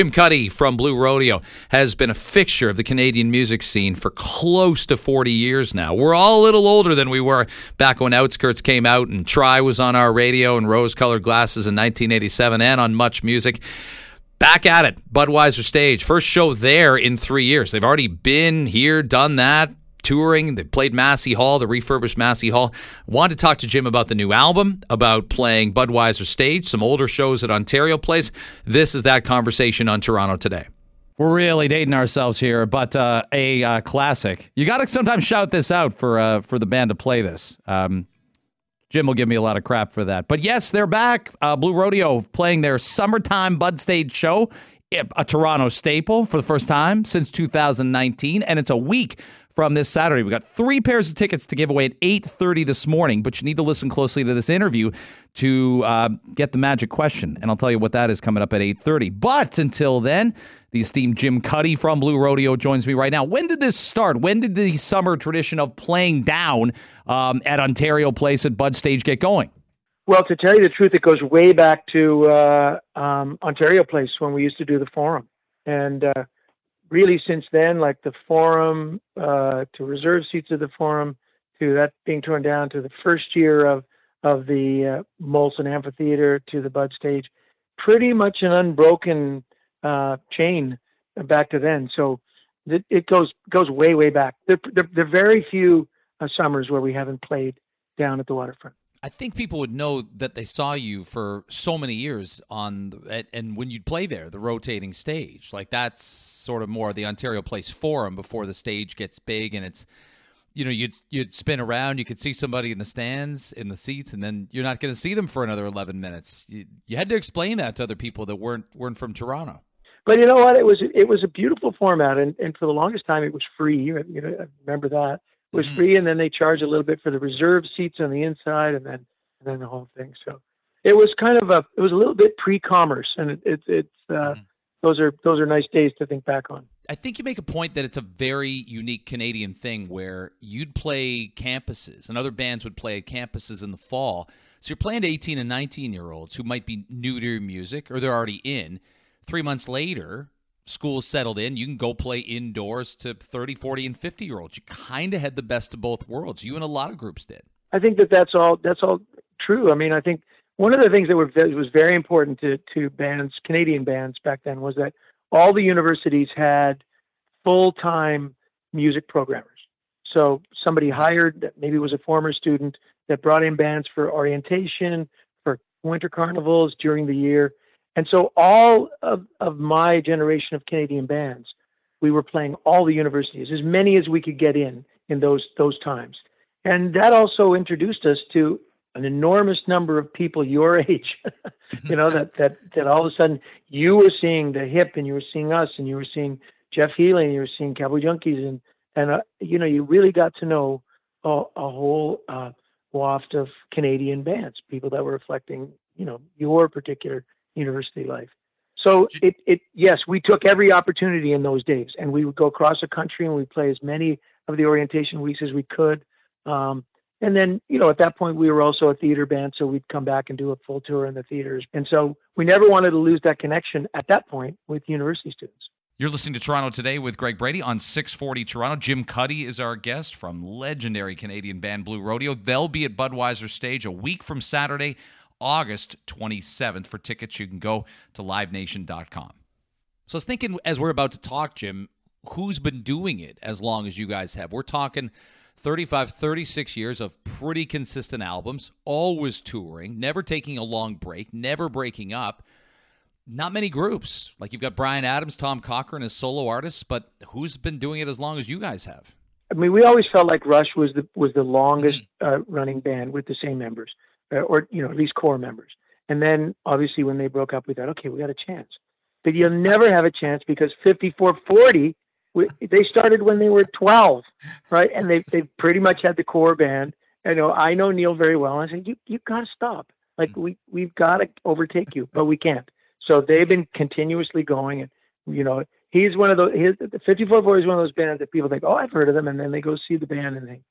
Jim Cuddy from Blue Rodeo has been a fixture of the Canadian music scene for close to 40 years now. We're all a little older than we were back when Outskirts came out and Try was on our radio and Rose Colored Glasses in 1987 and on Much Music. Back at it, Budweiser stage. First show there in three years. They've already been here, done that, touring. They played Massey Hall, the refurbished Massey Hall. Wanted to talk to Jim about the new album, about playing Budweiser stage, some older shows at Ontario Place. This is that conversation on Toronto today. We're really dating ourselves here, but uh, a uh, classic. You got to sometimes shout this out for uh, for the band to play this. Um, Jim will give me a lot of crap for that. But yes, they're back. Uh, Blue Rodeo playing their summertime Bud Stage show, a Toronto staple for the first time since 2019, and it's a week from this Saturday. We got three pairs of tickets to give away at 8:30 this morning, but you need to listen closely to this interview to uh, get the magic question, and I'll tell you what that is coming up at 8:30. But until then, the esteemed Jim Cuddy from Blue Rodeo joins me right now. When did this start? When did the summer tradition of playing down um, at Ontario Place at Bud Stage get going? Well, to tell you the truth, it goes way back to uh, um, Ontario Place when we used to do the forum, and uh, really since then, like the forum uh, to reserve seats of the forum to that being torn down to the first year of of the uh, Molson Amphitheater to the Bud Stage, pretty much an unbroken uh, chain back to then. So it, it, goes goes way way back. There, there, there are very few uh, summers where we haven't played down at the waterfront. I think people would know that they saw you for so many years on the, and when you'd play there, the rotating stage. Like that's sort of more the Ontario Place Forum before the stage gets big and it's you know you'd you'd spin around, you could see somebody in the stands in the seats, and then you're not going to see them for another 11 minutes. You, you had to explain that to other people that weren't weren't from Toronto. But you know what? It was it was a beautiful format, and, and for the longest time it was free. You know, I remember that was mm-hmm. free, and then they charged a little bit for the reserve seats on the inside, and then and then the whole thing. So it was kind of a it was a little bit pre-commerce, and it, it it's uh, mm-hmm. those are those are nice days to think back on. I think you make a point that it's a very unique Canadian thing where you'd play campuses, and other bands would play campuses in the fall. So you're playing to 18 and 19 year olds who might be new to your music or they're already in. Three months later, school's settled in, you can go play indoors to 30, 40, and 50 year olds. You kind of had the best of both worlds. You and a lot of groups did. I think that that's all. That's all true. I mean, I think one of the things that were, was very important to to bands, Canadian bands back then, was that all the universities had full time music programmers. So somebody hired that maybe was a former student that brought in bands for orientation, for winter carnivals during the year, and so all of, of my generation of Canadian bands, we were playing all the universities, as many as we could get in in those those times. And that also introduced us to an enormous number of people your age. you know, that that that all of a sudden you were seeing the hip and you were seeing us and you were seeing Jeff Healey and you were seeing Cowboy Junkies and and uh, you know, you really got to know a, a whole uh, waft of Canadian bands, people that were reflecting, you know, your particular university life. So it, it yes, we took every opportunity in those days, and we would go across the country and we play as many of the orientation weeks as we could. Um, and then, you know, at that point, we were also a theater band, so we'd come back and do a full tour in the theaters. And so we never wanted to lose that connection at that point with university students. You're listening to Toronto Today with Greg Brady on 640 Toronto. Jim Cuddy is our guest from legendary Canadian band Blue Rodeo. They'll be at Budweiser Stage a week from Saturday August 27th. For tickets, you can go to livenation.com. So I was thinking as we're about to talk, Jim, who's been doing it as long as you guys have? We're talking 35, 36 years of pretty consistent albums, always touring, never taking a long break, never breaking up. Not many groups. Like you've got Bryan Adams, Tom Cochrane as solo artists, but who's been doing it as long as you guys have? I mean, we always felt like Rush was the was the longest mm-hmm. uh, running band with the same members. Uh, or you know at least core members. And then obviously when they broke up, we thought, okay, we got a chance. But you'll never have a chance because 5440, we, they started when they were 12, right? And they they pretty much had the core band. I know I know Neil very well. I said, you you got to stop. Like we we've got to overtake you, but we can't. So they've been continuously going, and you know he's one of those. His, the 5440 is one of those bands that people think, oh, I've heard of them, and then they go see the band and think,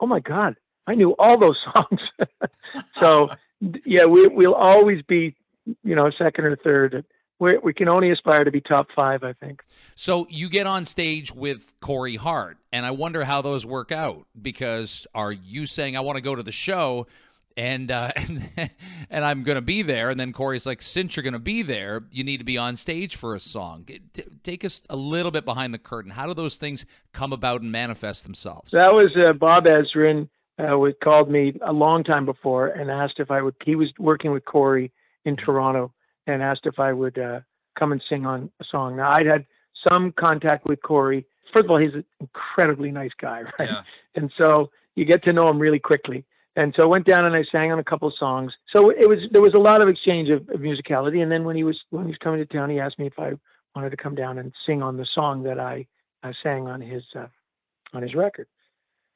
oh my God, I knew all those songs. so yeah, we, we'll always be, you know, second or third we we can only aspire to be top five, I think. So you get on stage with Corey Hart, and I wonder how those work out because are you saying I want to go to the show? And, uh, and and I'm gonna be there, and then Corey's like, since you're gonna be there, you need to be on stage for a song. T- take us a little bit behind the curtain. How do those things come about and manifest themselves? That was uh, Bob Ezrin uh, was called me a long time before and asked if I would. He was working with Corey in Toronto and asked if I would uh, come and sing on a song. Now I'd had some contact with Corey. First of all, he's an incredibly nice guy, right? Yeah. And so you get to know him really quickly. And so I went down and I sang on a couple of songs. So it was there was a lot of exchange of, of musicality. And then when he was when he was coming to town, he asked me if I wanted to come down and sing on the song that I, I sang on his uh, on his record.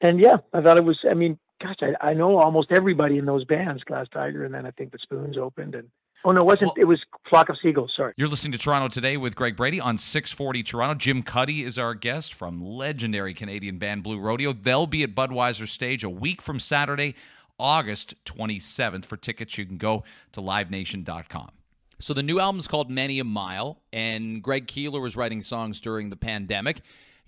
And yeah, I thought it was. I mean, gosh, I, I know almost everybody in those bands, Glass Tiger, and then I think the Spoons opened, and oh no, it wasn't. Well- it was Flock of Seagulls. Sorry. You're listening to Toronto Today with Greg Brady on 640 Toronto. Jim Cuddy is our guest from legendary Canadian band Blue Rodeo. They'll be at Budweiser Stage a week from Saturday, August 27th. For tickets, you can go to livenation.com. So the new album's called Many a Mile, and Greg Keelor was writing songs during the pandemic.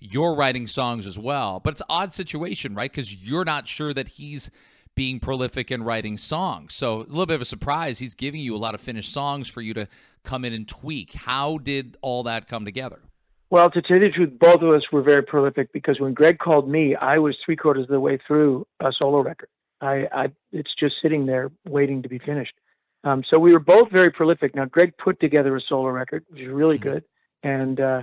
You're writing songs as well, but it's an odd situation, right? Because you're not sure that he's being prolific and writing songs. So a little bit of a surprise. He's giving you a lot of finished songs for you to come in and tweak. How did all that come together? Well, to tell you the truth, both of us were very prolific because when Greg called me, I was three quarters of the way through a solo record. I, I it's just sitting there waiting to be finished. Um, so we were both very prolific. Now, Greg put together a solo record, which is really Mhm. good, and uh,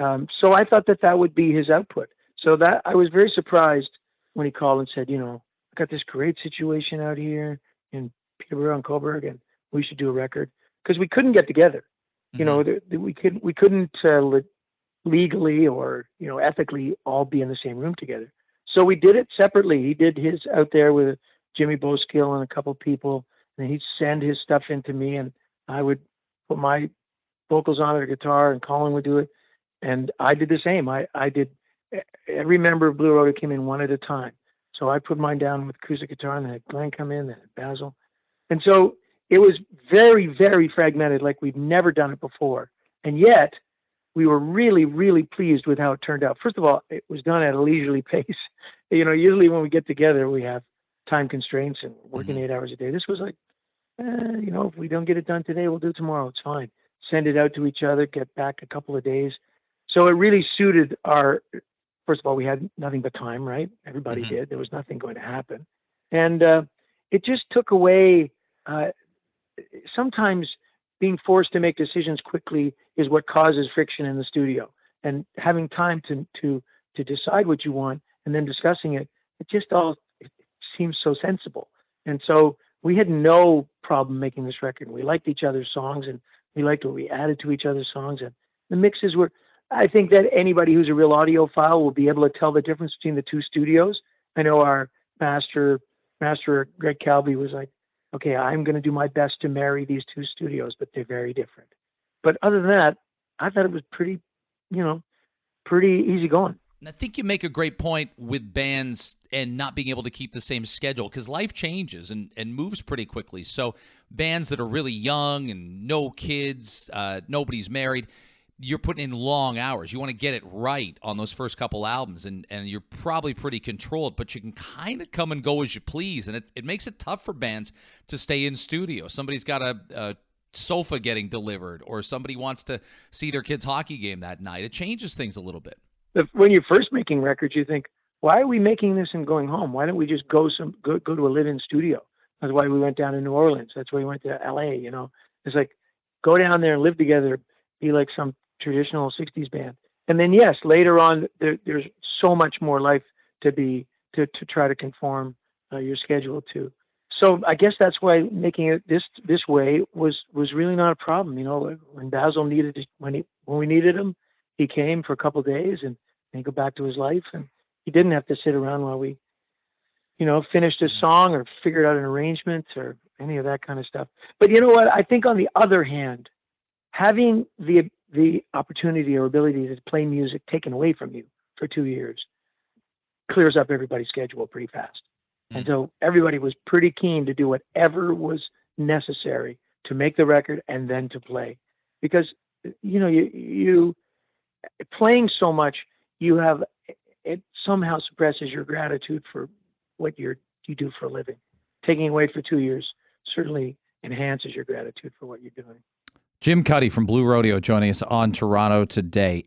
um, so I thought that that would be his output. So that I was very surprised when he called and said, you know, I got this great situation out here in Peterborough and Cobourg, and we should do a record because we couldn't get together. You know, th- th- we could we couldn't uh, le- legally or you know ethically all be in the same room together. So we did it separately. He did his out there with Jimmy Bowskill and a couple people, and he'd send his stuff into me, and I would put my vocals on the guitar, and Colin would do it, and I did the same. I I did every member of Blue Rodeo came in one at a time. So I put mine down with acoustic guitar, and then had Glenn come in, then Bazil, and so it was very very fragmented, like we'd never done it before, and yet we were really, really pleased with how it turned out. First of all, it was done at a leisurely pace. You know, usually when we get together, we have time constraints and working Mhm. eight hours a day. This was like, eh, you know, if we don't get it done today, we'll do it tomorrow. It's fine. Send it out to each other, get back a couple of days. So it really suited our. First of all, we had nothing but time, right? Everybody Mhm. did. There was nothing going to happen, and uh, it just took away. Uh, sometimes being forced to make decisions quickly is what causes friction in the studio and having time to to to decide what you want and then discussing it it just all it seems so sensible and so we had no problem making this record we liked each other's songs and we liked what we added to each other's songs and the mixes were i think that anybody who's a real audiophile will be able to tell the difference between the two studios i know our master master greg Calbi was like okay, I'm going to do my best to marry these two studios, but they're very different. But other than that, I thought it was pretty, you know, pretty easy going. And I think you make a great point with bands and not being able to keep the same schedule because life changes and, and moves pretty quickly. So, bands that are really young and no kids, uh, nobody's married, you're putting in long hours. You want to get it right on those first couple albums, and, and you're probably pretty controlled, but you can kind of come and go as you please. And it, it makes it tough for bands to stay in studio. Somebody's got a, a sofa getting delivered, or somebody wants to see their kid's hockey game that night. It changes things a little bit. When you're first making records, you think, why are we making this and going home? Why don't we just go some go, go to a live-in studio? That's why we went down to New Orleans. That's why we went to L.A. You know, it's like go down there and live together, be like some traditional '60s band. And then yes, later on, there, there's so much more life to be to to try to conform uh, your schedule to. So I guess that's why making it this this way was was really not a problem. You know, when Bazil needed to, when he when we needed him, he came for a couple days and then go back to his life, and he didn't have to sit around while we, you know, finished a song or figured out an arrangement or any of that kind of stuff. But you know what? I think on the other hand, having the the opportunity or ability to play music taken away from you for two years clears up everybody's schedule pretty fast. And hmm. so everybody was pretty keen to do whatever was necessary to make the record and then to play. because you know you you playing so much, you have it somehow suppresses your gratitude for what you're you do for a living. Taking away for two years certainly enhances your gratitude for what you're doing. Jim Cuddy from Blue Rodeo joining us on Toronto today.